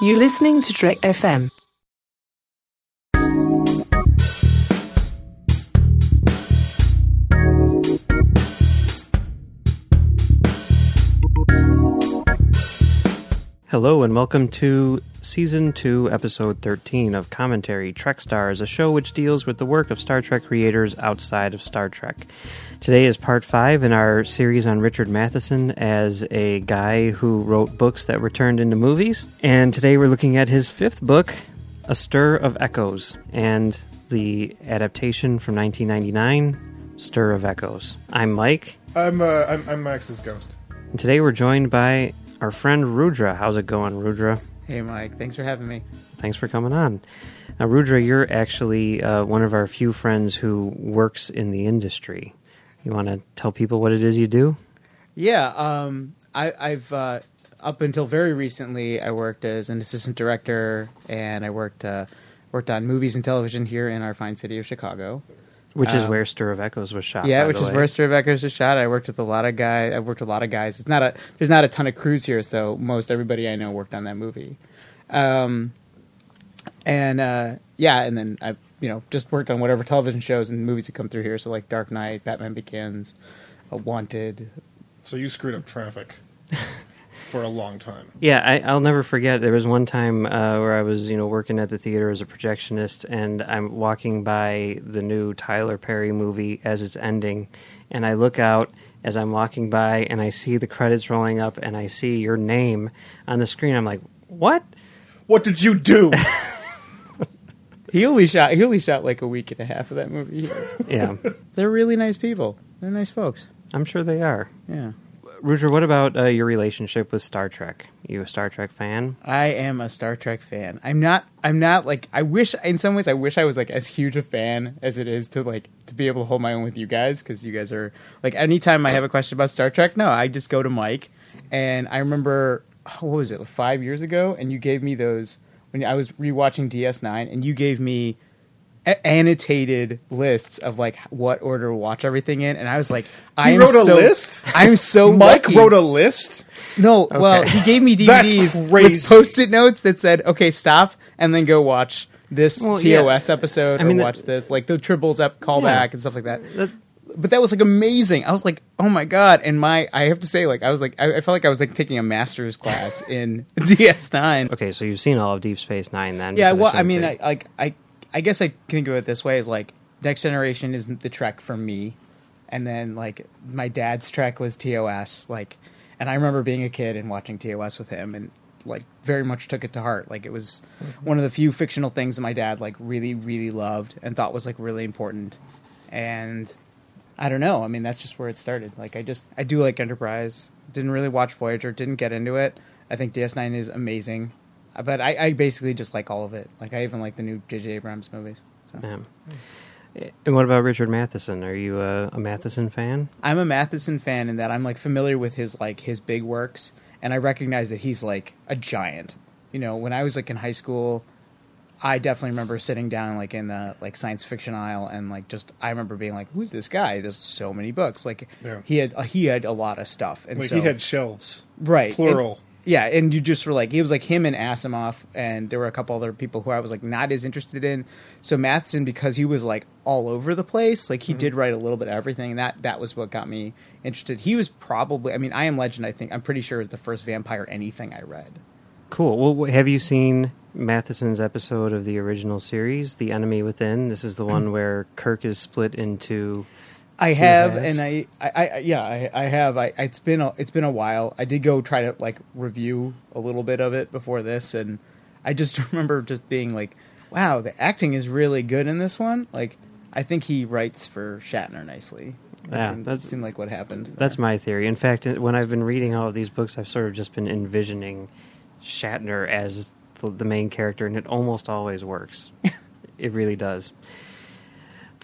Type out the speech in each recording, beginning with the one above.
You're listening to Trek FM. Hello and welcome to Season 2, Episode 13 of Commentary Trek Stars, a show which deals with the work of Star Trek creators outside of Star Trek. Today is part 5 in our series on Richard Matheson as a guy who wrote books that were turned into movies. And today we're looking at his fifth book, A Stir of Echoes, and the adaptation from 1999, Stir of Echoes. I'm Mike, I'm uh, I'm, I'm Max's ghost. and today we're joined by our friend Rudra. How's it going, Rudra? Hey, Mike. Thanks for having me. Thanks for coming on. Now, Rudra, you're actually uh, one of our few friends who works in the industry. You want to tell people what it is you do? Yeah, um, I, I've uh, up until very recently, I worked as an assistant director, and I worked uh, worked on movies and television here in our fine city of Chicago. Which is Um, where Stir of Echoes was shot. yeah, by which the is way. where Stir of Echoes was shot. I worked with a lot of guys. I've worked with a lot of guys. It's not a there's not a ton of crews here, so most everybody I know worked on that movie. Um, and uh, yeah, and then I you know just worked on whatever television shows and movies that come through here. So like Dark Knight, Batman Begins, uh, Wanted, So you screwed up traffic for a long time. Yeah, I, I'll never forget. There was one time uh, where I was, you know, working at the theater as a projectionist, and I'm walking by the new Tyler Perry movie as it's ending, and I look out as I'm walking by, and I see the credits rolling up, and I see your name on the screen. I'm like, what? What did you do? He only shot. He only shot like a week and a half of that movie. Yeah, They're really nice people. They're nice folks. I'm sure they are. Yeah. Rudra, what about uh, your relationship with Star Trek? You a Star Trek fan? I am a Star Trek fan. I'm not. I'm not like. I wish. In some ways, I wish I was like as huge a fan as it is to like to be able to hold my own with you guys because you guys are like. Anytime I have a question about Star Trek, no, I just go to Mike. And I remember what was it five years ago, and you gave me those when I was rewatching DS9, and you gave me annotated lists of like what order to watch everything in, and I was like, I am wrote a so, list? I'm so Mike lucky. wrote a list. No, well, he gave me DVDs crazy. with post-it notes that said, "Okay, stop," and then go watch this Well, yeah. TOS episode I mean, or that- watch this, like the Tribbles up callback Yeah. and stuff like that. That- But that was like amazing. I was like, "Oh my god!" And my, I have to say, like, I was like, I, I felt like I was like taking a master's class in DS9. Okay, so you've seen all of Deep Space Nine then? Yeah, well, I mean, I, like, I, I guess I think of it this way: is like Next Generation isn't the Trek for me, and then like my dad's Trek was TOS, like, and I remember being a kid and watching TOS with him, and like very much took it to heart. Like it was mm-hmm. one of the few fictional things that my dad like really, really loved and thought was like really important, and I don't know. I mean, that's just where it started. Like I just I do like Enterprise. Didn't really watch Voyager. Didn't get into it. I think DS9 is amazing, but I, I basically just like all of it. Like I even like the new J.J. Abrams movies. So. Yeah. And what about Richard Matheson? Are you a, a Matheson fan? I'm a Matheson fan in that I'm like familiar with his like his big works, and I recognize that he's like a giant. You know, when I was like in high school, I definitely remember sitting down like in the like science fiction aisle and like just I remember being like, "Who's this guy? There's so many books." Like Yeah. he had he had a lot of stuff, and Like so he had shelves, right plural. And- yeah, and you just were like, he was like him and Asimov, and there were a couple other people who I was like not as interested in. So Matheson, because he was like all over the place, like he Mm-hmm. did write a little bit of everything. And that that was what got me interested. He was probably, I mean, I Am Legend. I think I'm pretty sure is the first vampire anything I read. Cool. Well, have you seen Matheson's episode of the original series, The Enemy Within? This is the one where Kirk is split into. I have, and I, I, I yeah, I, I have. I, it's been a, it's been a while. I did go try to like review a little bit of it before this, and I just remember just being like, "Wow, the acting is really good in this one." Like, I think he writes for Shatner nicely. That Yeah, seemed, that's- seemed like what happened. That's there. my theory. In fact, uh, when I've been reading all of these books, I've sort of just been envisioning Shatner as the, the main character, and it almost always works. it really does.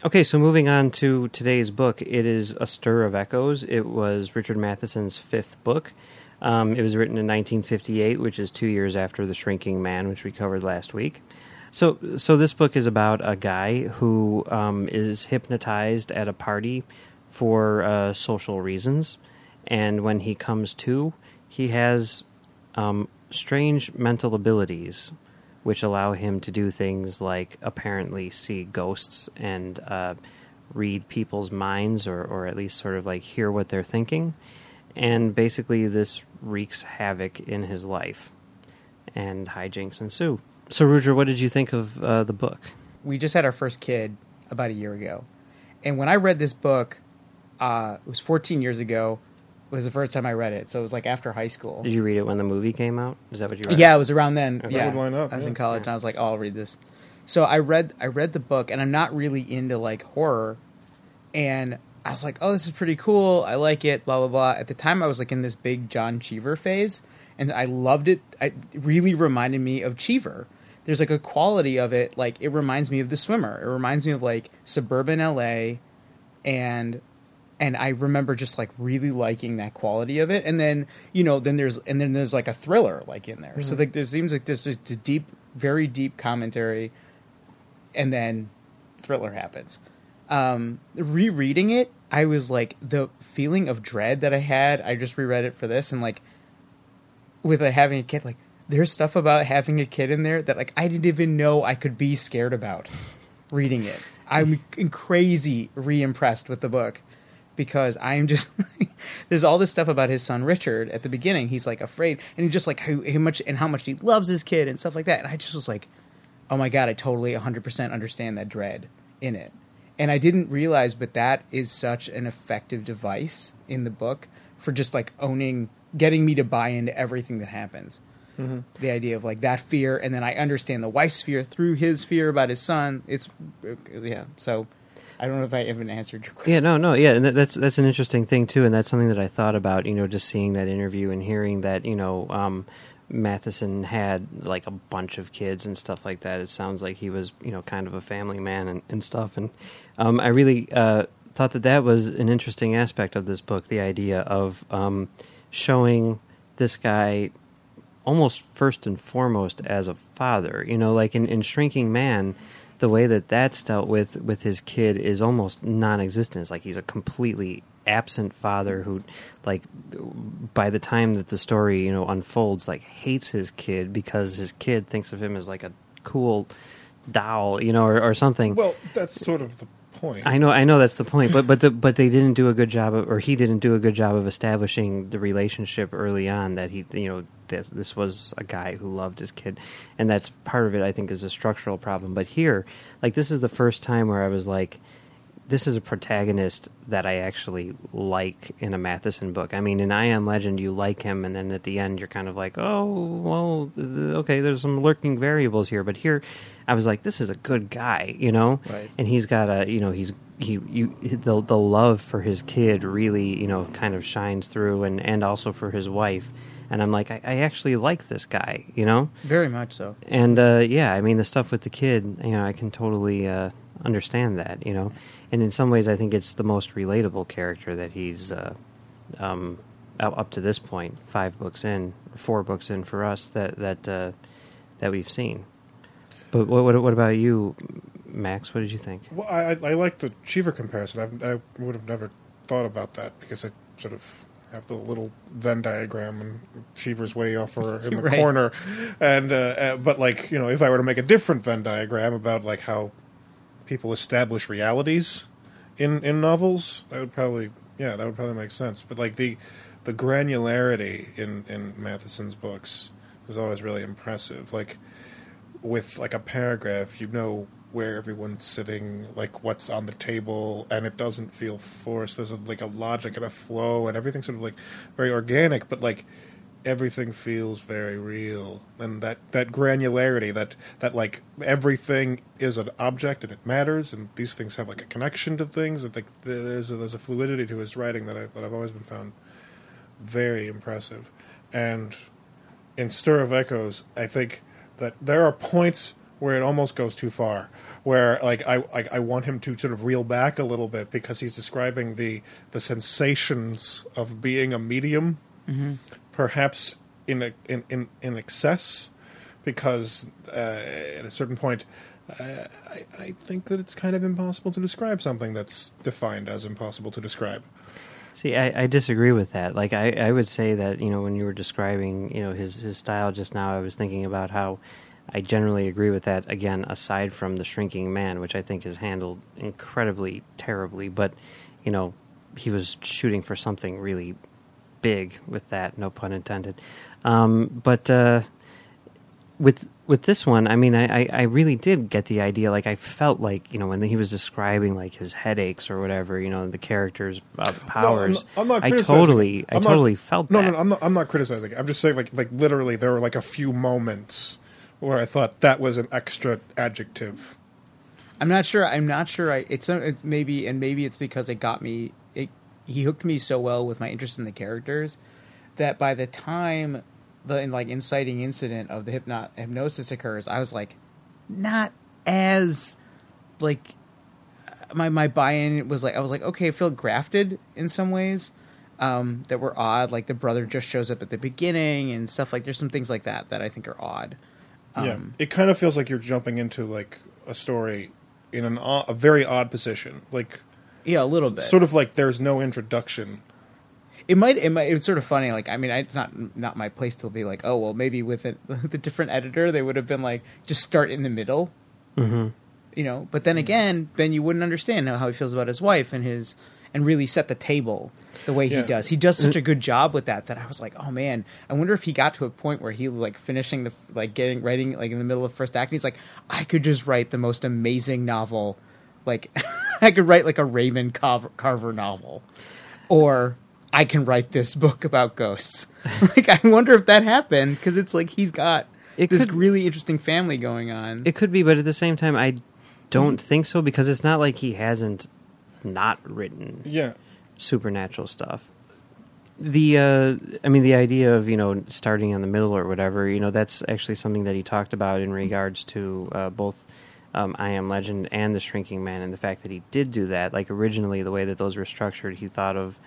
Okay, so moving on to today's book, it is A Stir of Echoes. It was Richard Matheson's fifth book. Um, it was written in 1958, which is two years after The Shrinking Man, which we covered last week. So, so this book is about a guy who um, is hypnotized at a party for uh, social reasons, and when he comes to, he has um, strange mental abilities, which allow him to do things like apparently see ghosts and uh, read people's minds, or or at least sort of like hear what they're thinking, and basically this wreaks havoc in his life, and hijinks ensue. So, Rudra, what did you think of uh, the book? we just had our first kid about a year ago, and when I read this book, uh, it was 14 years ago. It was the first time I read it, so it was like after high school. Did you read it when the movie came out? Is that what you read? Yeah, it was around then. Okay. Yeah, That would line up, I was yeah. in college, and I was like, "Oh, I'll read this." So I read, I read the book, and I'm not really into like horror, and I was like, "Oh, this is pretty cool. I like it." Blah blah blah. At the time, I was like in this big John Cheever phase, and I loved it. It really reminded me of Cheever. There's like a quality of it, like it reminds me of The Swimmer. It reminds me of like suburban LA, and and I remember just like really liking that quality of it. And then you know, then there's and then there's like a thriller like in there. So like there seems like there's just a deep, very deep commentary, and then thriller happens. Um, rereading it, I was like the feeling of dread that I had. I just reread it for this, and like with uh, having a kid, like there's stuff about having a kid in there that like I didn't even know I could be scared about reading it. I'm crazy re-impressed with the book because I am just there's all this stuff about his son Richard at the beginning. He's like afraid, and he just like how, how much and how much he loves his kid and stuff like that. And I just was like, oh my god, I totally 100% understand that dread in it. And I didn't realize, but that is such an effective device in the book for just like owning, getting me to buy into everything that happens. Mm-hmm. The idea of like that fear, and then I understand the wife's fear through his fear about his son. It's uh, yeah. So I don't know if I even answered your question. Yeah, no, no, yeah, and that, that's that's an interesting thing too, and that's something that I thought about. You know, just seeing that interview and hearing that, you know, um, Matheson had like a bunch of kids and stuff like that. It sounds like he was, you know, kind of a family man and, and stuff. And um, I really uh, thought that that was an interesting aspect of this book. The idea of um, showing this guy almost first and foremost as a father. You know, like in, in Shrinking Man, the way that that's dealt with with his kid is almost non-existent. It's like he's a completely absent father who, like, by the time that the story you know unfolds, like hates his kid because his kid thinks of him as like a cool doll, you know, or, or something. Well, that's sort of the point. I know, I know that's the point, but but the, but they didn't do a good job of, or he didn't do a good job of establishing the relationship early on. That he, you know, this, this was a guy who loved his kid, and that's part of it. I think is a structural problem. But here, like this is the first time where I was like, this is a protagonist that I actually like in a Matheson book. I mean, in I Am Legend, you like him, and then at the end, you're kind of like, oh, well, okay, there's some lurking variables here. But here, I was like, this is a good guy, you know, Right. and he's got a, you know, he's he you the the love for his kid really, you know, kind of shines through, and and also for his wife. And I'm like, I, I actually like this guy, you know. Very much so. And uh, yeah, I mean the stuff with the kid, you know, I can totally uh, understand that, you know. And in some ways, I think it's the most relatable character that he's uh, um, up to this point, five books in, four books in for us that that uh, that we've seen. But what, what what about you, Max? What did you think? Well, I, I, I like the Cheever comparison. I've, I would have never thought about that because I sort of have the little Venn diagram and Cheever's way off or in the Right. corner, and uh, uh, but like you know, if I were to make a different Venn diagram about like how people establish realities in in novels, that would probably yeah, that would probably make sense. But like the the granularity in in Matheson's books was always really impressive. Like with like a paragraph, you know where everyone's sitting, like what's on the table, and it doesn't feel forced. There's a, like a logic and a flow, and everything's sort of like very organic, but like everything feels very real, and that that granularity, that that like everything is an object and it matters, and these things have like a connection to things. And like there's a, there's a fluidity to his writing that I that I've always been found very impressive, and in Stir of Echoes, I think that there are points where it almost goes too far. Where like I, I I want him to sort of reel back a little bit because he's describing the the sensations of being a medium, perhaps in a, in, in in excess, because uh, at a certain point I, I, I think that it's kind of impossible to describe something that's defined as impossible to describe. See, I, I disagree with that. Like, I, I would say that you know when you were describing you know his his style just now, I was thinking about how I generally agree with that. Again, aside from the Shrinking Man, which I think is handled incredibly terribly, but you know he was shooting for something really big with that. No pun intended. Um, but uh, with with this one, I mean, I, I, I really did get the idea. Like, I felt like you know when he was describing like his headaches or whatever, you know, the character's uh, powers. I'm not I criticizing totally, it. I I'm not- totally felt No, that. no, no, I'm not. I'm not criticizing. it. I'm just saying, like, like literally, there were like a few moments where I thought that was an extra adjective. I'm not sure. I'm not sure. I it's, it's maybe and maybe it's because it got me. It he hooked me so well with my interest in the characters that by the time the like inciting incident of the hypnot hypnosis occurs, I was like, not as like my my buy-in was like I was like okay, I feel grafted in some ways um, that were odd. Like the brother just shows up at the beginning and stuff like. There's some things like that that I think are odd. yeah, Um, it kind of feels like you're jumping into like a story in an o- a very odd position, like Yeah, a little bit. sort of like there's no introduction. It might. It might. It's sort of funny. Like, I mean, I- it's not not my place to be like, oh, well, maybe with it, the different editor, they would have been like, just start in the middle, hmm you know. But then again, then you wouldn't understand how he feels about his wife and his, and really set the table the way Yeah. he does. He does such a good job with that that I was like, oh man, I wonder if he got to a point where he like finishing the like getting writing like in the middle of first act. And he's like, I could just write the most amazing novel, like I could write like a Raymond Carver, Carver novel, or I can write this book about ghosts. like I wonder if that happened because it's like he's got It this could- really interesting family going on. It could be, but at the same time, I don't think so because it's not like he hasn't not written Yeah, supernatural stuff. The uh, I mean, the idea of you know starting in the middle or whatever, you know, that's actually something that he talked about in regards to uh, both um, I Am Legend and The Shrinking Man, and the fact that he did do that. Like originally, the way that those were structured, he thought of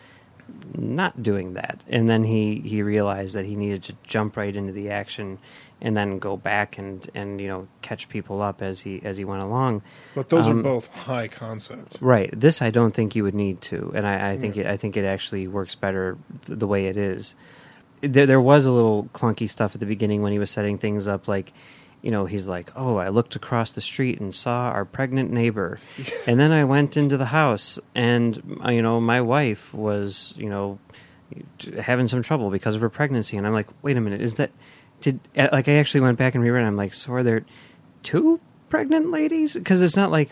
not doing that, and then he he realized that he needed to jump right into the action and then go back and and you know catch people up as he as he went along. but those Um, are both high concept. Right. This I don't think you would need to, and I, I think it, I think it actually works better th- the way it is. There, there was a little clunky stuff at the beginning when he was setting things up, like, you know, he's like, "Oh, I looked across the street and saw our pregnant neighbor, and then I went into the house, and uh, you know, my wife was, you know, having some trouble because of her pregnancy." And I'm like, "Wait a minute, is that?" Did uh, like I actually went back and reread. it, I'm like, so are there two pregnant ladies? Because it's not like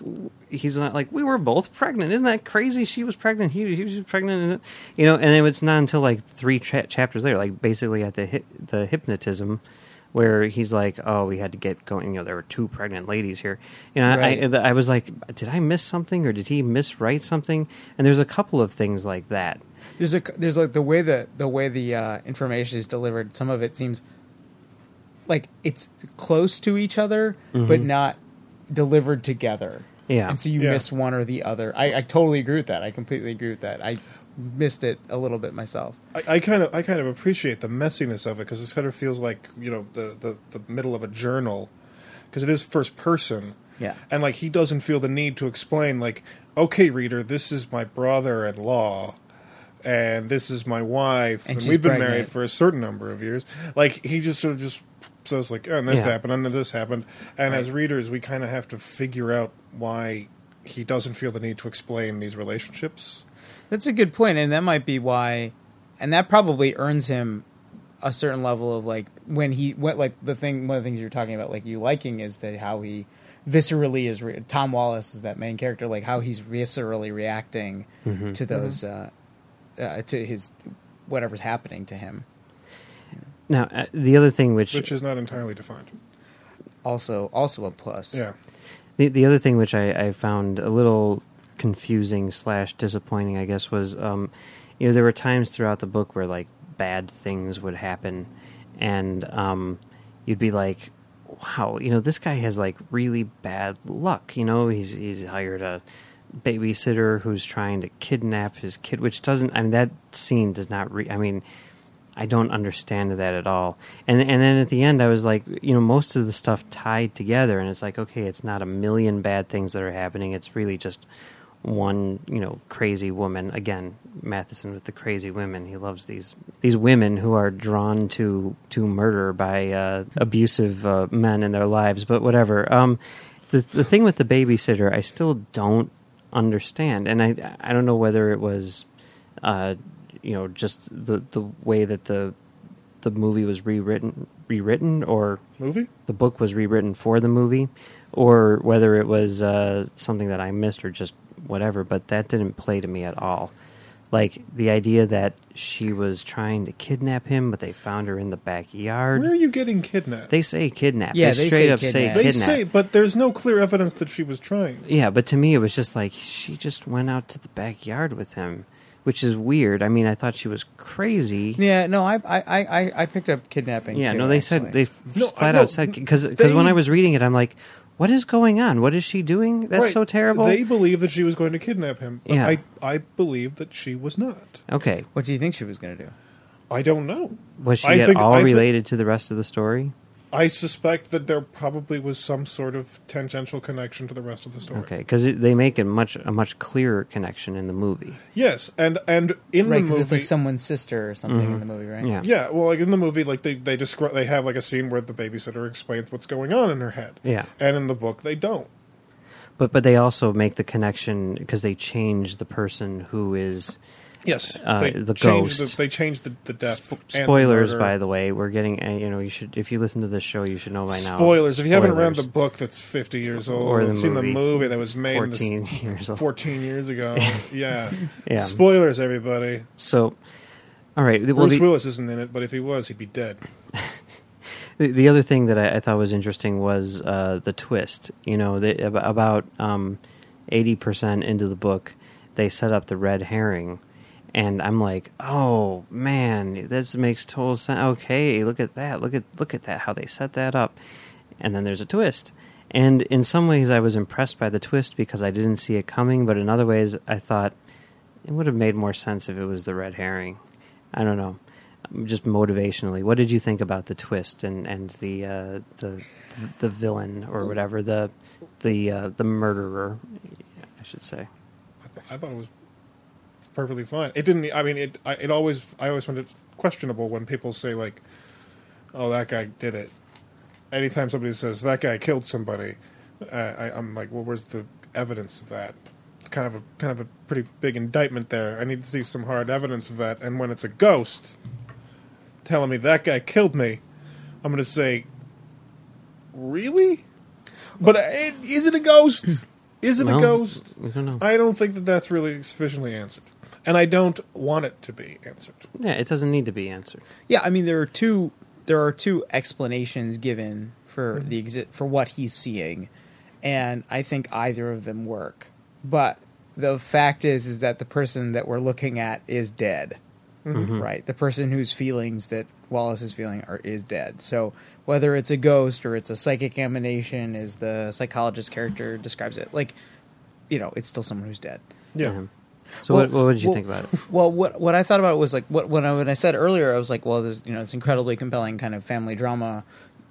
he's not like we were both pregnant. Isn't that crazy? She was pregnant. He, he was pregnant. And, you know, and then it's not until like three cha- chapters later, like basically at the hi- the hypnotism, where he's like, "Oh, we had to get going." You know, there were two pregnant ladies here. You know, Right. I, I was like, did I miss something or did he miswrite something? And there's a couple of things like that. there's a there's like the way the the way the uh, information is delivered. Some of it seems like it's close to each other, but not delivered together. Yeah. and so you Yeah. miss one or the other. I, I totally agree with that. I completely agree with that. I missed it a little bit myself. I, I kind of I kind of appreciate the messiness of it because it kind of feels like you know the the, the middle of a journal because it is first person. Yeah. and like he doesn't feel the need to explain like okay reader this is my brother-in-law and this is my wife And and, we've been pregnant. married for a certain number of years like he just sort of just says like oh, and this Yeah. happened and then this happened and Right. as readers we kind of have to figure out why he doesn't feel the need to explain these relationships That's a good point, and that might be why, and that probably earns him a certain level of like when he went like the thing. One of the things you're talking about, like you liking, is that how he viscerally is. Re- Tom Wallace is that main character, like how he's viscerally reacting to those uh, uh, to his whatever's happening to him. Now, uh, the other thing which which is not entirely defined Also, also a plus. yeah The the other thing which I, I found a little confusing slash disappointing, I guess, was um, you know there were times throughout the book where like bad things would happen, and um, you'd be like, wow, you know this guy has like really bad luck. You know he's he's hired a babysitter who's trying to kidnap his kid, which doesn't. I mean that scene does not. Re- I mean. I don't understand that at all. And and then at the end, I was like, you know, most of the stuff tied together, and it's like, okay, it's not a million bad things that are happening. It's really just one, you know, crazy woman. Again, Matheson with the crazy women. He loves these these women who are drawn to to murder by uh, abusive uh, men in their lives. But whatever. Um, the the thing with the babysitter, I still don't understand, and I I don't know whether it was. Uh, you know just the the way that the the movie was rewritten rewritten or Movie? the book was rewritten for the movie or whether it was uh, something that I missed or just whatever but that didn't play to me at all like the idea that she was trying to kidnap him but they found her in the backyard Where are you getting kidnapped? they say kidnap Yeah, they they straight say up say kidnap. They kidnap say, but there's no clear evidence that she was trying. yeah, but to me it was just like she just went out to the backyard with him, which is weird. I mean, I thought she was crazy. Yeah, no, I I I, I picked up kidnapping. Yeah, too, no, they actually. said they f- No, flat I know. out said because because when They- I was reading it, I'm like, what is going on? What is she doing? That's Right. so terrible. They believe that she was going to kidnap him. But Yeah. I, I believe that she was not. okay, What do you think she was going to do? I don't know. was she I at think- all I thi- related to the rest of the story? I suspect that there probably was some sort of tangential connection to the rest of the story. Okay, because they make a much a much clearer connection in the movie. Yes, and and in Right, the movie, it's like someone's sister or something in mm-hmm. the movie, right? Yeah, yeah, well, like in the movie, like they they describe they have like a scene where the babysitter explains what's going on in her head. Yeah. and in the book they don't. but but they also make the connection because they change the person who is. Yes, Uh, they the changed ghost. The, they changed the, the death. the Spoilers, murder. by the way. We're getting, uh, you know, you should if you listen to this show, you should know by now. Spoilers. If you haven't read the book that's 50 years old, Or the seen movie. the movie that was made in this 14 years old. 14 years ago. yeah. Yeah. Spoilers, everybody. So, all right. Well, Bruce the, Willis isn't in it, but if he was, he'd be dead. the, the other thing that I, I thought was interesting was uh, the twist. You know, the, ab- about um, eighty percent into the book, they set up the red herring, and I'm like, oh man, this makes total sense. Okay, look at that. Look at look at that. How they set that up, and then there's a twist. And in some ways, I was impressed by the twist because I didn't see it coming. But in other ways, I thought it would have made more sense if it was the red herring. I don't know. Just motivationally, what did you think about the twist and and the uh, the the villain or whatever the the uh, the murderer? I should say. I, th- I thought it was perfectly fine. It didn't. I mean, it. I, it always. I always find it questionable when people say like, "Oh, that guy did it." Anytime somebody says that guy killed somebody, uh, I, I'm like, "Well, where's the evidence of that?" It's kind of a kind of a pretty big indictment there. I need to see some hard evidence of that. And when it's a ghost telling me that guy killed me, I'm going to say, "Really?" But uh, it, is it a ghost? Is it Well, a ghost? I don't know. I don't think that that's really sufficiently answered, and I don't want it to be answered. yeah, it doesn't need to be answered. Yeah, I mean there are two there are two explanations given for mm-hmm. the exi- for what he's seeing, and I think either of them work. But the fact is is that the person that we're looking at is dead. Mm-hmm. Mm-hmm. Right, the person whose feelings that Wallace is feeling are is dead. So whether it's a ghost or it's a psychic emanation, as the psychologist character describes it, like you know, it's still someone who's dead. Yeah, Um, So Well- what, what did you well- think about it? Well, what what I thought about it was like what when I when I said earlier, I was like, well, this you know, it's incredibly compelling kind of family drama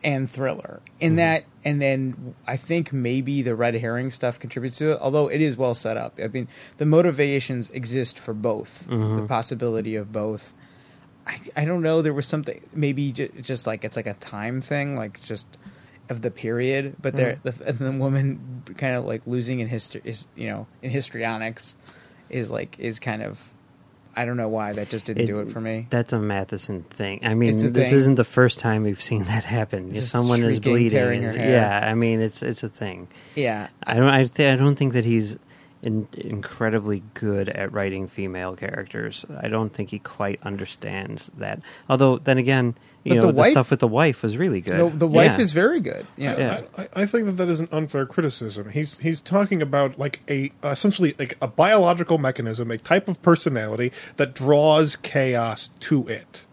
and thriller. In mm-hmm. that, and then I think maybe the red herring stuff contributes to it, although it is well set up. I mean, the motivations exist for both, the mm-hmm. possibility of both. I, I don't know. There was something maybe j- just like it's like a time thing, like just of the period. But there, mm-hmm. the, the woman kind of like losing in history is you know in histrionics is like is kind of I don't know why that just didn't do it for me. That's a Matheson thing. I mean, this thing. isn't the first time we've seen that happen. Just Someone is bleeding. her is- hair. Yeah, I mean, it's it's a thing. Yeah, I don't. I, th- I don't think that he's in, incredibly good at writing female characters. I don't think he quite understands that. Although, then again, you But know, the the, stuff with the wife was really good. the, the wife Yeah. is very good. Yeah, Yeah. I, I- I think that that is an unfair criticism. He's he's talking about like a essentially like a biological mechanism, a type of personality that draws chaos to it.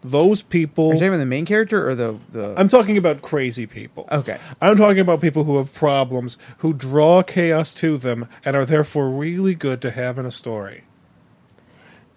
Those Are people. you talking about the main character or the the? I'm talking about crazy people. Okay. I'm talking about people who have problems, who draw chaos to them, and are therefore really good to have in a story.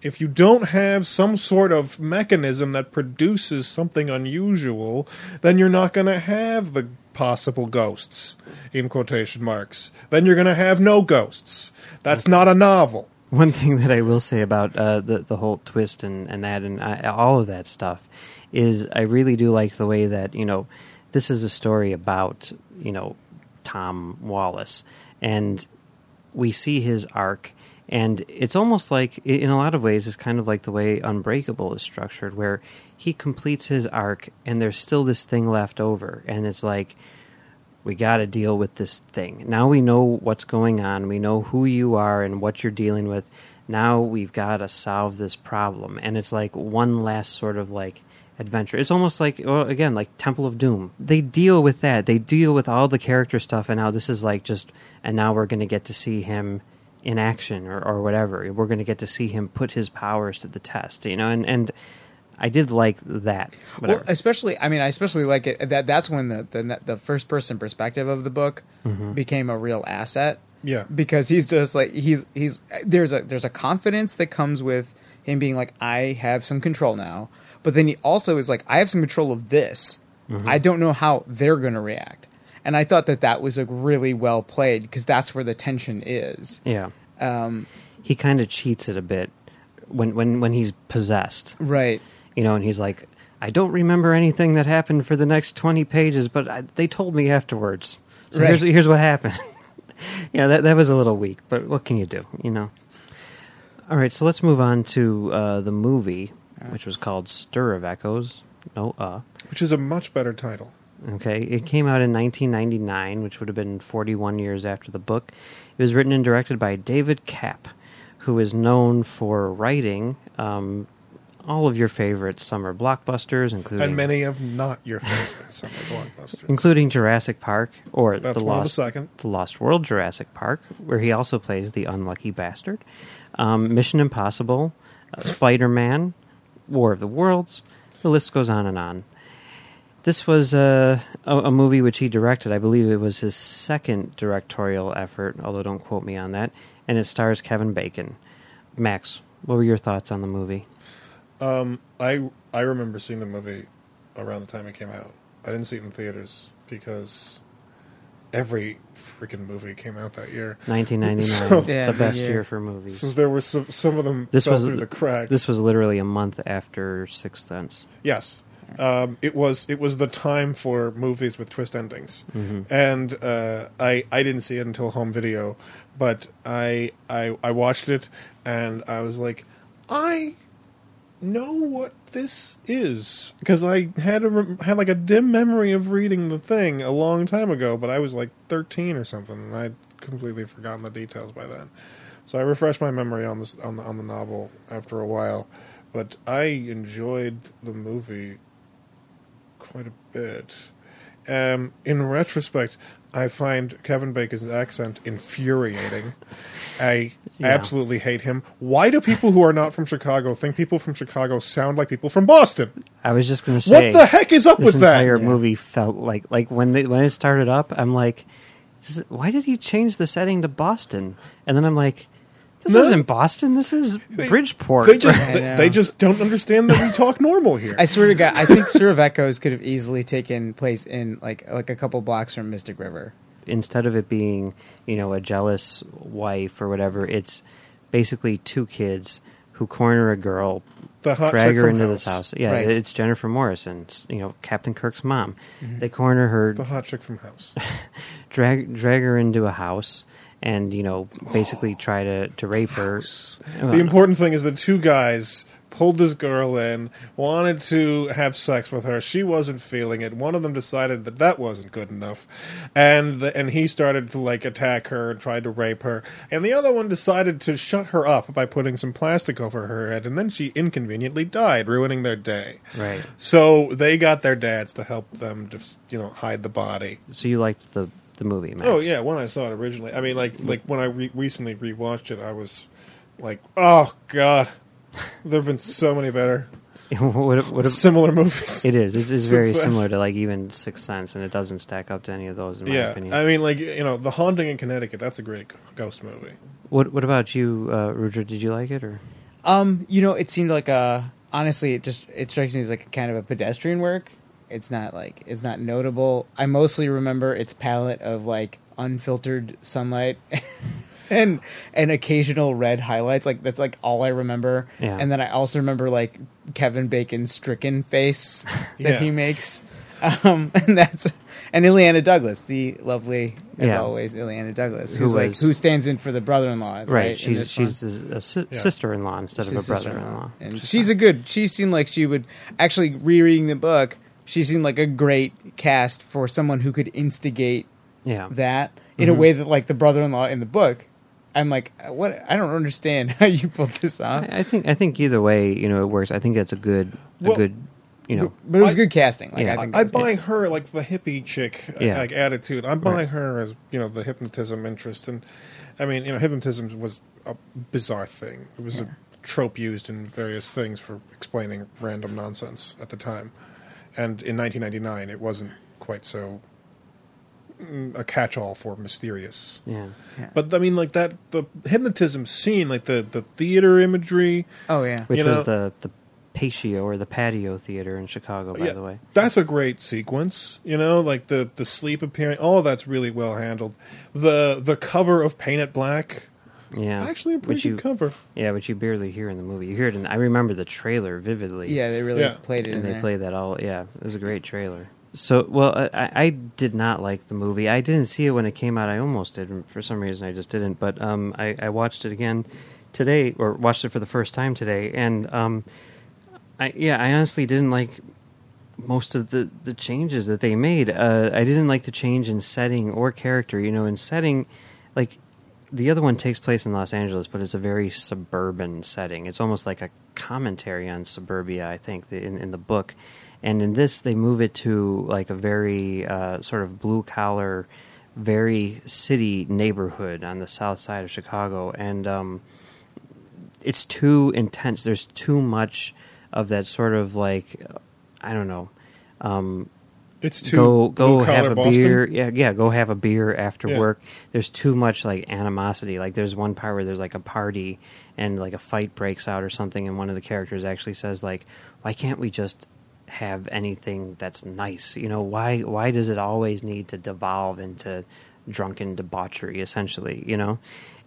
If you don't have some sort of mechanism that produces something unusual, then you're not going to have the possible ghosts in quotation marks. Then you're going to have no ghosts. That's not a novel. One thing that I will say about uh, the the whole twist and and that and uh, all of that stuff is I really do like the way that you know this is a story about you know Tom Wallace and we see his arc and it's almost like in a lot of ways it's kind of like the way Unbreakable is structured where he completes his arc and there's still this thing left over and it's like we got to deal with this thing. Now we know what's going on. We know who you are and what you're dealing with. Now we've got to solve this problem. And it's like one last sort of like adventure. It's almost like, well, again, like Temple of Doom. They deal with that. They deal with all the character stuff. And now this is like just, and now we're going to get to see him in action or, or whatever. We're going to get to see him put his powers to the test, you know, and, and, I did like that. Whatever. Well, especially, I mean, I especially like it. That that's when the the, the first person perspective of the book Mm-hmm. became a real asset. Yeah. because he's just like he's he's there's a there's a confidence that comes with him being like I have some control now, but then he also is like I have some control of this. Mm-hmm. I don't know how they're going to react, and I thought that that was a really well played because that's where the tension is. yeah. Um, He kind of cheats it a bit when, when, when he's possessed. right. you know, and he's like, I don't remember anything that happened for the next 20 pages, but I, they told me afterwards. So Right. here's, here's what happened. yeah, that, that was a little weak, but what can you do, you know? All right, so let's move on to uh, the movie, which was called Stir of Echoes. No, uh. Which is a much better title. Okay, it came out in 1999, which would have been 41 years after the book. It was written and directed by David Koepp, who is known for writing um, all of your favorite summer blockbusters, including And many of not your favorite summer blockbusters. including Jurassic Park or That's the one of the Lost second. the Lost World Jurassic Park, where he also plays the unlucky bastard. Um, Mission Impossible, uh, Spider Man, War of the Worlds. The list goes on and on. This was uh, a, a movie which he directed. I believe it was his second directorial effort, although don't quote me on that. And it stars Kevin Bacon. Max, what were your thoughts on the movie? Um, I I remember seeing the movie around the time it came out. I didn't see it in theaters because every freaking movie came out that year. 1999, So- Yeah, the the best year. year for movies. So there was some, some of them This fell was through the cracks. This was literally a month after Sixth Sense. Yes. Um, it was it was the time for movies with twist endings, and uh, I I didn't see it until home video, but I I I watched it and I was like, I know what this is. Because I had a had like a dim memory of reading the thing a long time ago, but I was like thirteen or something, and I'd completely forgotten the details by then. So I refreshed my memory on this on the on the novel after a while, but I enjoyed the movie quite a bit. Um, in retrospect, I find Kevin Bacon's accent infuriating. I Yeah. absolutely hate him. Why do people who are not from Chicago think people from Chicago sound like people from Boston? I was just going to say What the heck is up with that? entire movie felt like like when they, when it started up, I'm like, why did he change the setting to Boston? And then I'm like, this No. isn't Boston. This is Bridgeport. They just I they, they just don't understand that we talk normal here. I swear to God, I think Stir of Echoes could have easily taken place in like like a couple blocks from Mystic River. Instead of it being you know a jealous wife or whatever, it's basically two kids who corner a girl, the hot drag her into House. this house. Yeah, Right. it's Jennifer Morrison. it's, You know, Captain Kirk's mom. Mm-hmm. They corner her, The hot chick from House. drag drag her into a house, and you know basically try to to rape her. The important thing is the two guys pulled this girl in, wanted to have sex with her. She wasn't feeling it. One of them decided that that wasn't good enough, and the, and he started to like attack her and tried to rape her. And the other one decided to shut her up by putting some plastic over her head, and then she inconveniently died, ruining their day. Right. So they got their dads to help them, just you know, hide the body. So you liked the the movie, Max? Oh yeah, when I saw it originally, I mean, like like when I re- recently rewatched it, I was like, oh god, there have been so many better what, if- what if- similar movies. it is. It's, it's very similar to like even Sixth Sense, and it doesn't stack up to any of those in my yeah, opinion. I mean, like you know, The Haunting in Connecticut. That's a great ghost movie. what What about you, uh, Rudra? Did you like it or? Um, you know, it seemed like a honestly, it just it strikes me as like a kind of a pedestrian work. It's not like it's not notable. I mostly remember its palette of like unfiltered sunlight and and occasional red highlights. Like that's like all I remember. Yeah. And then I also remember like Kevin Bacon's stricken face that Yeah. he makes. Um, and that's and Illeana Douglas, the lovely as Yeah. always Illeana Douglas, Who like was- who stands in for the brother-in-law, right? Right. she's she's one? a si- Yeah. sister-in-law instead She's of a brother-in-law. and she's a good. She seemed like she would actually rereading the book. She seemed like a great cast for someone who could instigate Yeah. that in a Mhm. way that like the brother-in-law in the book. I'm like, what? I don't understand how you pulled this off. I I think I think either way, you know, it works. I think that's a good a Well, good, you know. but it was I- good casting. Like Yeah. I think I, I'm that's good. buying her like the hippie chick uh, Yeah. like attitude. I'm buying Right. her as you know the hypnotism interest, and I mean you know hypnotism was a bizarre thing. It was Yeah. a trope used in various things for explaining random nonsense at the time, and in 1999 it wasn't quite so mm, a catch-all for mysterious. Yeah. But I mean, like that the hypnotism scene, like the the theater imagery. Oh yeah. Which You was know- the the patio or the patio theater in Chicago, by Yeah, the way. That's a great sequence, you know, like the the sleep appearing. All of that's really well handled. The the cover of Paint It Black, Yeah. actually a pretty which good you, cover. Yeah, which you barely hear in the movie. You hear it in. I remember the trailer vividly. Yeah, they really Yeah. played it in and they there. played that all. Yeah, it was a great trailer. So, well, I, I did not like the movie. I didn't see it when it came out. I almost did. and For some reason, I just didn't. But um, I, I watched it again today, or watched it for the first time today, and um, I yeah, I honestly didn't like most of the the changes that they made. Uh, I didn't like the change in setting or character. You know, in setting, like the other one takes place in Los Angeles, but it's a very suburban setting. It's almost like a commentary on suburbia, I think, in, in the book. And in this, they move it to like a very uh, sort of blue collar, very city neighborhood on the south side of Chicago. And um, it's too intense. There's too much of that sort of like, I don't know. Um, It's too go go have a Boston. beer. Yeah, yeah, go have a beer after Yeah. work. There's too much like animosity. Like there's one part where there's like a party and like a fight breaks out or something, and one of the characters actually says like, "Why can't we just have anything that's nice? You know, why why does it always need to devolve into drunken debauchery? Essentially, you know."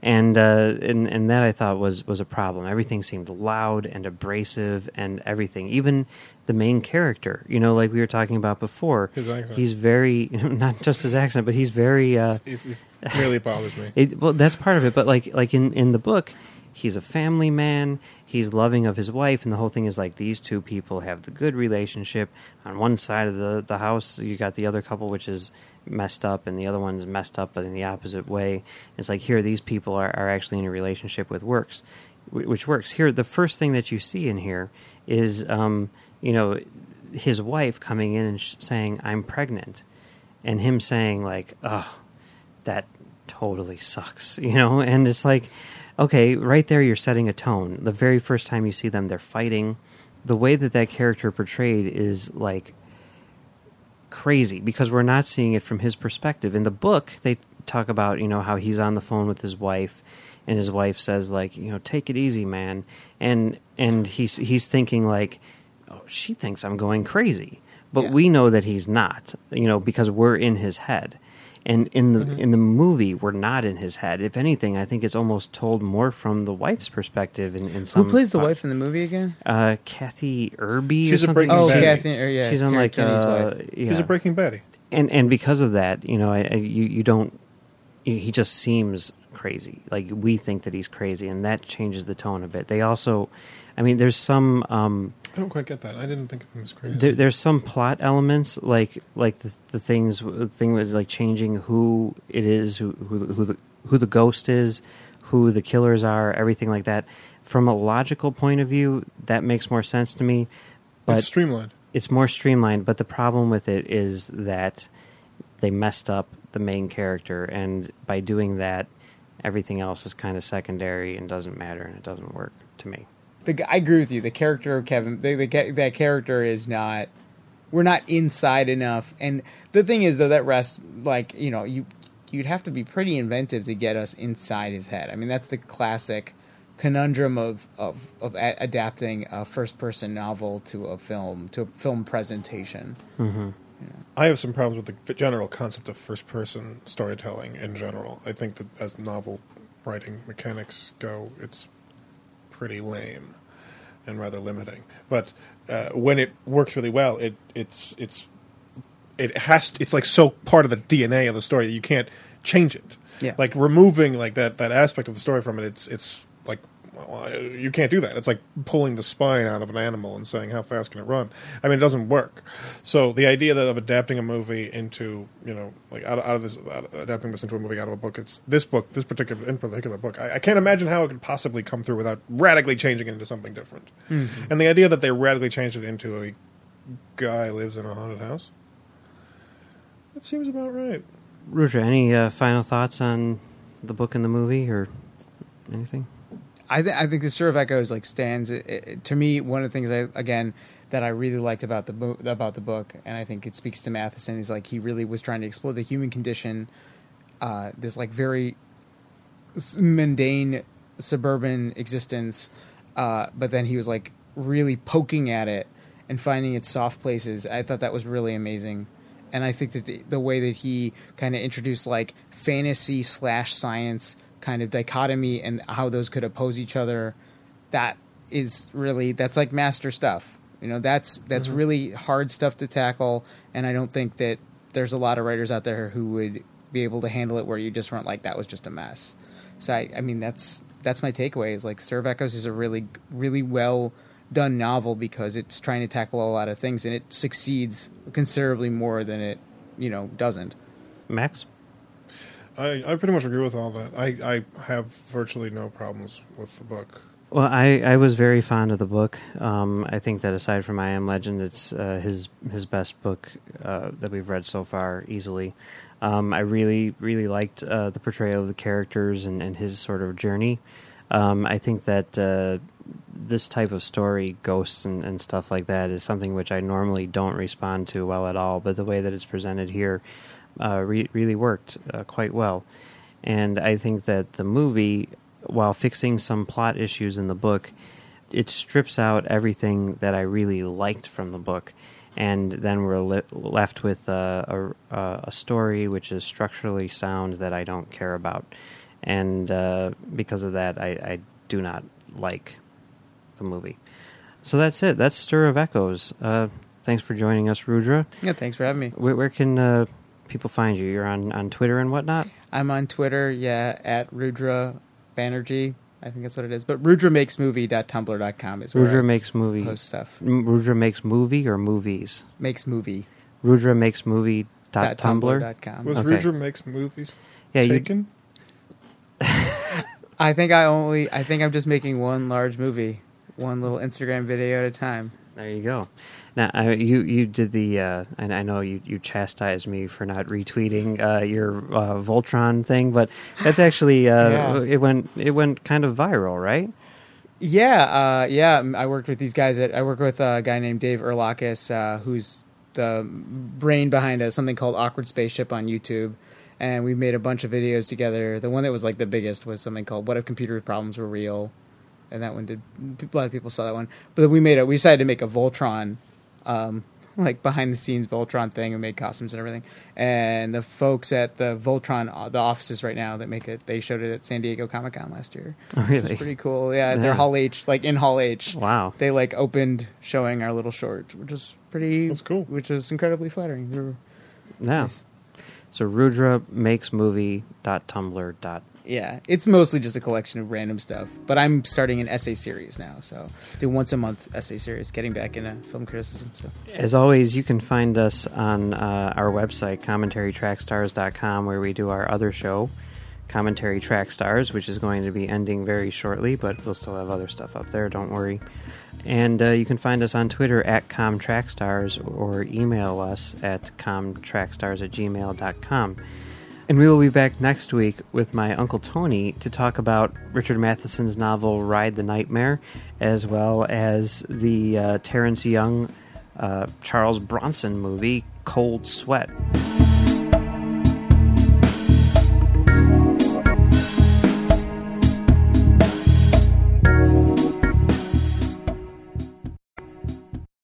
And, uh, and and that I thought was was a problem. Everything seemed loud and abrasive, and everything. Even the main character, you know, like we were talking about before, His accent. he's very not just his accent, but he's very. Uh, It, it really bothers me. it, well, that's part of it, but like like in in the book, he's a family man. He's loving of his wife, and the whole thing is like these two people have the good relationship. On one side of the the house, you got the other couple, which is messed up, and the other one's messed up, but in the opposite way. It's like here, these people are are actually in a relationship with works, which works. Here, the first thing that you see in here is, um, you know, his wife coming in and sh- saying, "I'm pregnant," and him saying like, "Oh." that totally sucks, you know? And it's like, okay, right there you're setting a tone. The very first time you see them, they're fighting. The way that that character portrayed is like crazy because we're not seeing it from his perspective. In the book, they talk about, you know, how he's on the phone with his wife and his wife says like, you know, take it easy, man. And and he's he's thinking like, oh, she thinks I'm going crazy. But Yeah. we know that he's not, you know, because we're in his head. And in the in the movie, we're not in his head. If anything, I think it's almost told more from the wife's perspective. In, in some Who plays the parts. wife in the movie again? Uh, Kathy Erbe. She's or a something. Breaking Oh, Bad. Kathy. Or yeah, She's on Terry like uh, yeah. She's a Breaking Betty. and and because of that, you know, I, I, you you don't. He just seems crazy. Like we think that he's crazy, and that changes the tone a bit. They also, I mean, there's some. Um, I don't quite get that. I didn't think of him as crazy. there, there's some plot elements like like the, the things the thing with like changing who it is who who who the, who the ghost is who the killers are everything like that from a logical point of view that makes more sense to me but it's streamlined. it's more streamlined but the problem with it is that they messed up the main character and by doing that everything else is kind of secondary and doesn't matter and it doesn't work to me The, I agree with you. The character of Kevin, the, the, that character is not. We're not inside enough, and the thing is, though, that rests like you know you you'd have to be pretty inventive to get us inside his head. I mean, that's the classic conundrum of of of a- adapting a first person novel to a film to a film presentation. Mm-hmm. I have some problems with the general concept of first person storytelling in general. I think that as novel writing mechanics go, it's pretty lame and rather limiting. But uh, when it works really well, it it's it's it has it's like so part of the DNA of the story that you can't change it. Yeah. Like removing like that that aspect of the story from it, it's it's like well, you can't do that. It's like pulling the spine out of an animal and saying how fast can it run. I mean, it doesn't work. So the idea that of adapting a movie into you know like out of, out of this out, adapting this into a movie out of a book, it's this book, this particular in particular book. I, I can't imagine how it could possibly come through without radically changing it into something different. And the idea that they radically changed it into a guy lives in a haunted house. That seems about right. Rudra, any uh, final thoughts on the book and the movie or anything? I, th- I think the Stir of Echoes like stands it, it- to me. One of the things I again that I really liked about the book about the book, and I think it speaks to Matheson is like he really was trying to explore the human condition. Uh, this like very mundane suburban existence, uh, but then he was like really poking at it and finding its soft places. I thought that was really amazing. And I think that the, the way that he kind of introduced like fantasy slash science kind of dichotomy and how those could oppose each other, that is really that's like master stuff. You know, that's that's mm-hmm. really hard stuff to tackle, and I don't think that there's a lot of writers out there who would be able to handle it where you just weren't like that was just a mess. So I, I mean that's that's my takeaway is like of Echoes is a really really well done novel because it's trying to tackle a lot of things and it succeeds considerably more than it you know doesn't. Max? I, I pretty much agree with all that. I, I have virtually no problems with the book. Well, I, I was very fond of the book. Um, I think that aside from I Am Legend, it's uh, his his best book uh, that we've read so far, easily. Um, I really really liked uh, the portrayal of the characters and, and his sort of journey. Um, I think that uh, this type of story, ghosts and, and stuff like that, is something which I normally don't respond to well at all. But the way that it's presented here uh, re- really worked uh, quite well. And I think that the movie, while fixing some plot issues in the book, it strips out everything that I really liked from the book. And then we're li- left with a, a, a story which is structurally sound that I don't care about. And uh, because of that, I, I do not like the movie. So that's it. That's Stir of Echoes. Uh, thanks for joining us, Rudra. Yeah, thanks for having me. Where, where can uh, people find you? You're on, on Twitter and whatnot? I'm on Twitter, yeah, at Rudra Banerji. I think that's what it is. But rudramakesmovie.tumblr.com is where Rudra I makes movie. post stuff. M- Rudra makes movie or movies? Makes movie. Rudra makes movie dot dot tumblr. dot com. Was Okay. Rudra makes movies Yeah, you, taken? I think I only I think I'm just making one large movie, one little Instagram video at a time. there you go. Now I, you you did the uh, and I know you you chastised me for not retweeting uh, your uh, Voltron thing, but that's actually uh, Yeah. it went it went kind of viral, right? Yeah, uh, yeah. I worked with these guys. At, I work with a guy named Dave Erlakis, uh, who's the brain behind a, something called Awkward Spaceship on YouTube. And we made a bunch of videos together. The one that was like the biggest was something called "What If Computer Problems Were Real," and that one did. A lot of people saw that one. But then we made it. We decided to make a Voltron, um, like behind the scenes Voltron thing, and made costumes and everything. And the folks at the Voltron, uh, the offices right now that make it, they showed it at San Diego Comic Con last year. Oh, Which is really? pretty cool. Yeah, Yeah. they're Hall H, like in Hall H. Wow. They like opened showing our little short, which is pretty. That's cool. Which is incredibly flattering. We Yeah. nice. So Rudra makes movie dot tumblr dot. Yeah, it's mostly just a collection of random stuff. But I'm starting an essay series now, so do once a month essay series, getting back into film criticism. So As always, you can find us on uh, our website, commentarytrackstars.com, where we do our other show, Commentary Track Stars, which is going to be ending very shortly, but we'll still have other stuff up there, don't worry. And uh, you can find us on Twitter at ComTrackStars or email us at comtrackstars at gmail.com. And we will be back next week with my Uncle Tony to talk about Richard Matheson's novel Ride the Nightmare, as well as the uh, Terrence Young uh, Charles Bronson movie Cold Sweat.